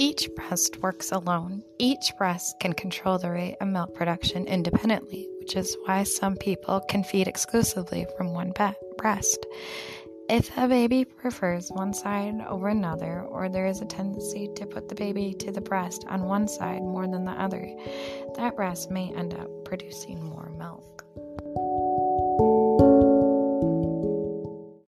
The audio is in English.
Each breast works alone. Each breast can control the rate of milk production independently, which is why some people can feed exclusively from one breast. If a baby prefers one side over another, or there is a tendency to put the baby to the breast on one side more than the other, that breast may end up producing more milk.